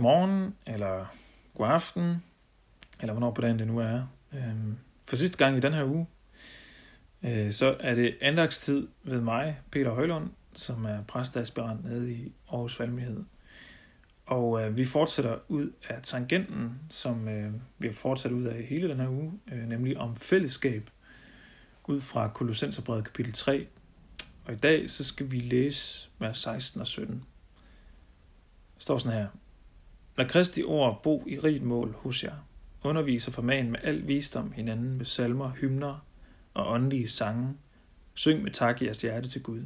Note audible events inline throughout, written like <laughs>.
godmorgen, eller god aften, eller hvornår på dagen det nu er. Øhm, for sidste gang i den her uge, øh, så er det andagstid ved mig, Peter Højlund, som er præstaspirant nede i Aarhus Valmighed. Og øh, vi fortsætter ud af tangenten, som øh, vi har fortsat ud af hele den her uge, øh, nemlig om fællesskab, ud fra Kolossenserbrevet kapitel 3. Og i dag så skal vi læse vers 16 og 17. Der står sådan her. Lad Kristi ord bo i rigt mål hos jer. Undervis og forman med al visdom hinanden med salmer, hymner og åndelige sange. Syng med tak i jeres hjerte til Gud.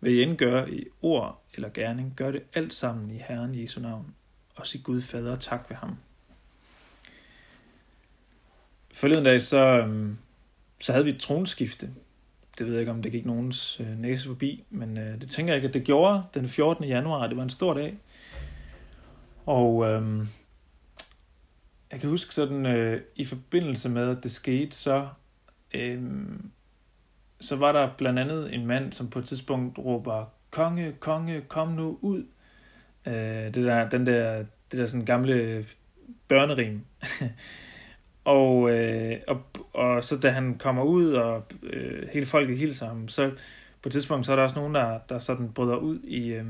Hvad I end gør i ord eller gerning, gør det alt sammen i Herren Jesu navn, og sig Gud fader tak ved ham. Forleden dag, så, øhm, så havde vi et tronskifte. Det ved jeg ikke, om det gik nogens øh, næse forbi, men øh, det tænker jeg ikke, at det gjorde den 14. januar. Det var en stor dag. Og øhm, jeg kan huske sådan, øh, i forbindelse med, at det skete, så, øhm, så var der blandt andet en mand, som på et tidspunkt råber, konge, konge, kom nu ud. Øh, det der, den der, det der sådan gamle børnerim. <laughs> og, øh, og, og så da han kommer ud, og øh, hele folket hilser ham, så på et tidspunkt, så er der også nogen, der, der sådan bryder ud i, øh,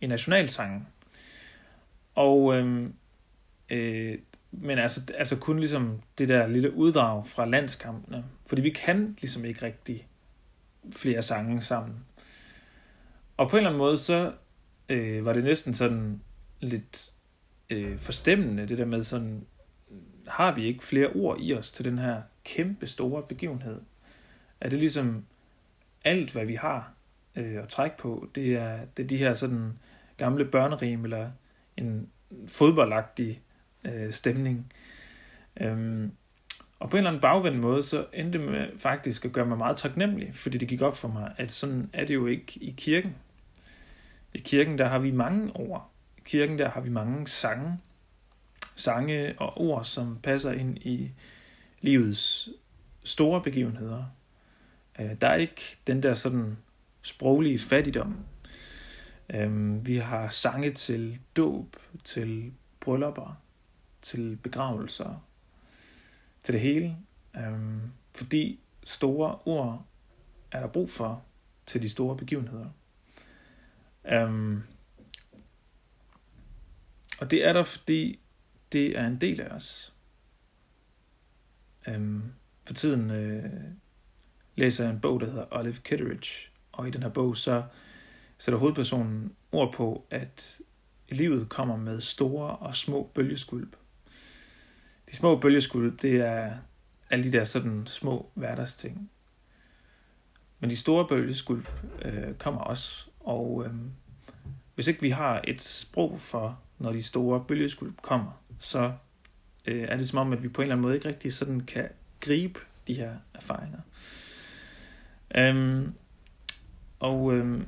i nationalsangen. Og øhm, øh, men altså, altså kun ligesom det der lille uddrag fra landskampene. Fordi vi kan ligesom ikke rigtig flere sange sammen. Og på en eller anden måde, så øh, var det næsten sådan lidt øh, forstemmende, det der med sådan, har vi ikke flere ord i os til den her kæmpe store begivenhed? Er det ligesom alt, hvad vi har øh, at trække på, det er, det er de her sådan gamle børnerim, eller en fodboldagtig øh, stemning. Øhm, og på en eller anden bagvendt måde, så endte det med faktisk at gøre mig meget taknemmelig, fordi det gik op for mig, at sådan er det jo ikke i kirken. I kirken, der har vi mange ord. I kirken, der har vi mange sange. Sange og ord, som passer ind i livets store begivenheder. Øh, der er ikke den der sådan sproglige fattigdom. Øhm, vi har sange til dåb, til bryllupper, til begravelser, til det hele. Øhm, fordi store ord er der brug for til de store begivenheder. Øhm, og det er der, fordi det er en del af os. Øhm, for tiden øh, læser jeg en bog, der hedder Olive Kitteridge, og i den her bog, så sætter hovedpersonen ord på, at livet kommer med store og små bølgeskvulp. De små bølgeskvulp, det er alle de der sådan små hverdagsting. Men de store bølgeskvulp øh, kommer også, og øh, hvis ikke vi har et sprog for, når de store bølgeskvulp kommer, så øh, er det som om, at vi på en eller anden måde ikke rigtig sådan kan gribe de her erfaringer. Øhm, og øhm,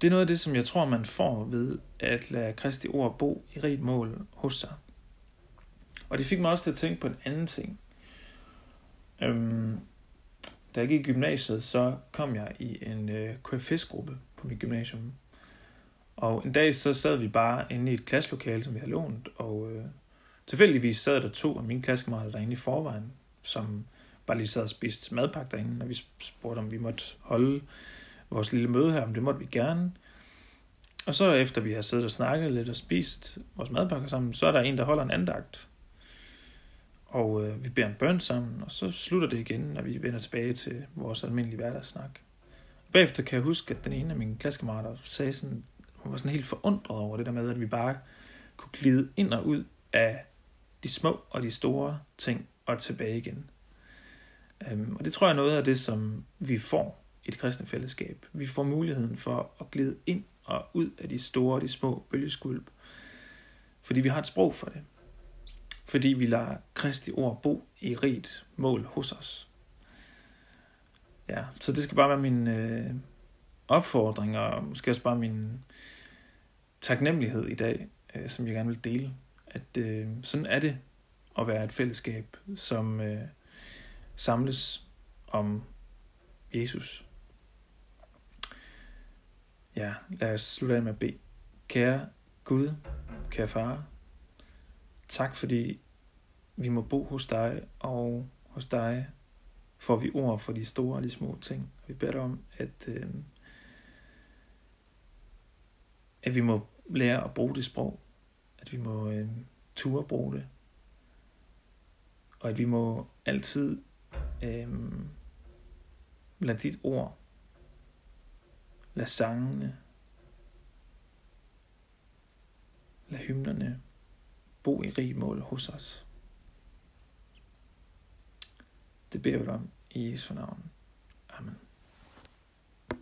det er noget af det, som jeg tror, man får ved at lade Kristi ord bo i rigt mål hos sig. Og det fik mig også til at tænke på en anden ting. Øhm, da jeg gik i gymnasiet, så kom jeg i en øh, KFS-gruppe på mit gymnasium. Og en dag så sad vi bare inde i et klasselokale, som vi havde lånt, og øh, tilfældigvis sad der to af mine klassekammerater derinde i forvejen, som bare lige sad og spiste madpakke derinde, og vi spurgte, om vi måtte holde vores lille møde her, om det måtte vi gerne. Og så efter vi har siddet og snakket lidt og spist vores madpakker sammen, så er der en, der holder en andagt. Og øh, vi beder en bøn sammen, og så slutter det igen, når vi vender tilbage til vores almindelige hverdagssnak. Bagefter kan jeg huske, at den ene af mine klassekammerater sagde sådan, hun var sådan helt forundret over det der med, at vi bare kunne glide ind og ud af de små og de store ting og tilbage igen. Øhm, og det tror jeg er noget af det, som vi får et kristne fællesskab. Vi får muligheden for at glide ind og ud af de store og de små bølgeskulp, fordi vi har et sprog for det. Fordi vi lader Kristi ord bo i rigt mål hos os. Ja, så det skal bare være min øh, opfordring, og måske også bare min taknemmelighed i dag, øh, som jeg gerne vil dele. At øh, sådan er det at være et fællesskab, som øh, samles om Jesus. Ja, lad os slutte af med at bede. Kære Gud, kære far, tak fordi vi må bo hos dig, og hos dig får vi ord for de store og de små ting. Vi beder dig om, at, øh, at vi må lære at bruge det sprog, at vi må øh, ture bruge det, og at vi må altid øh, lade dit ord, Lad sangene, lad hymnerne bo i rig mål hos os. Det beder vi om i Jesu navn. Amen.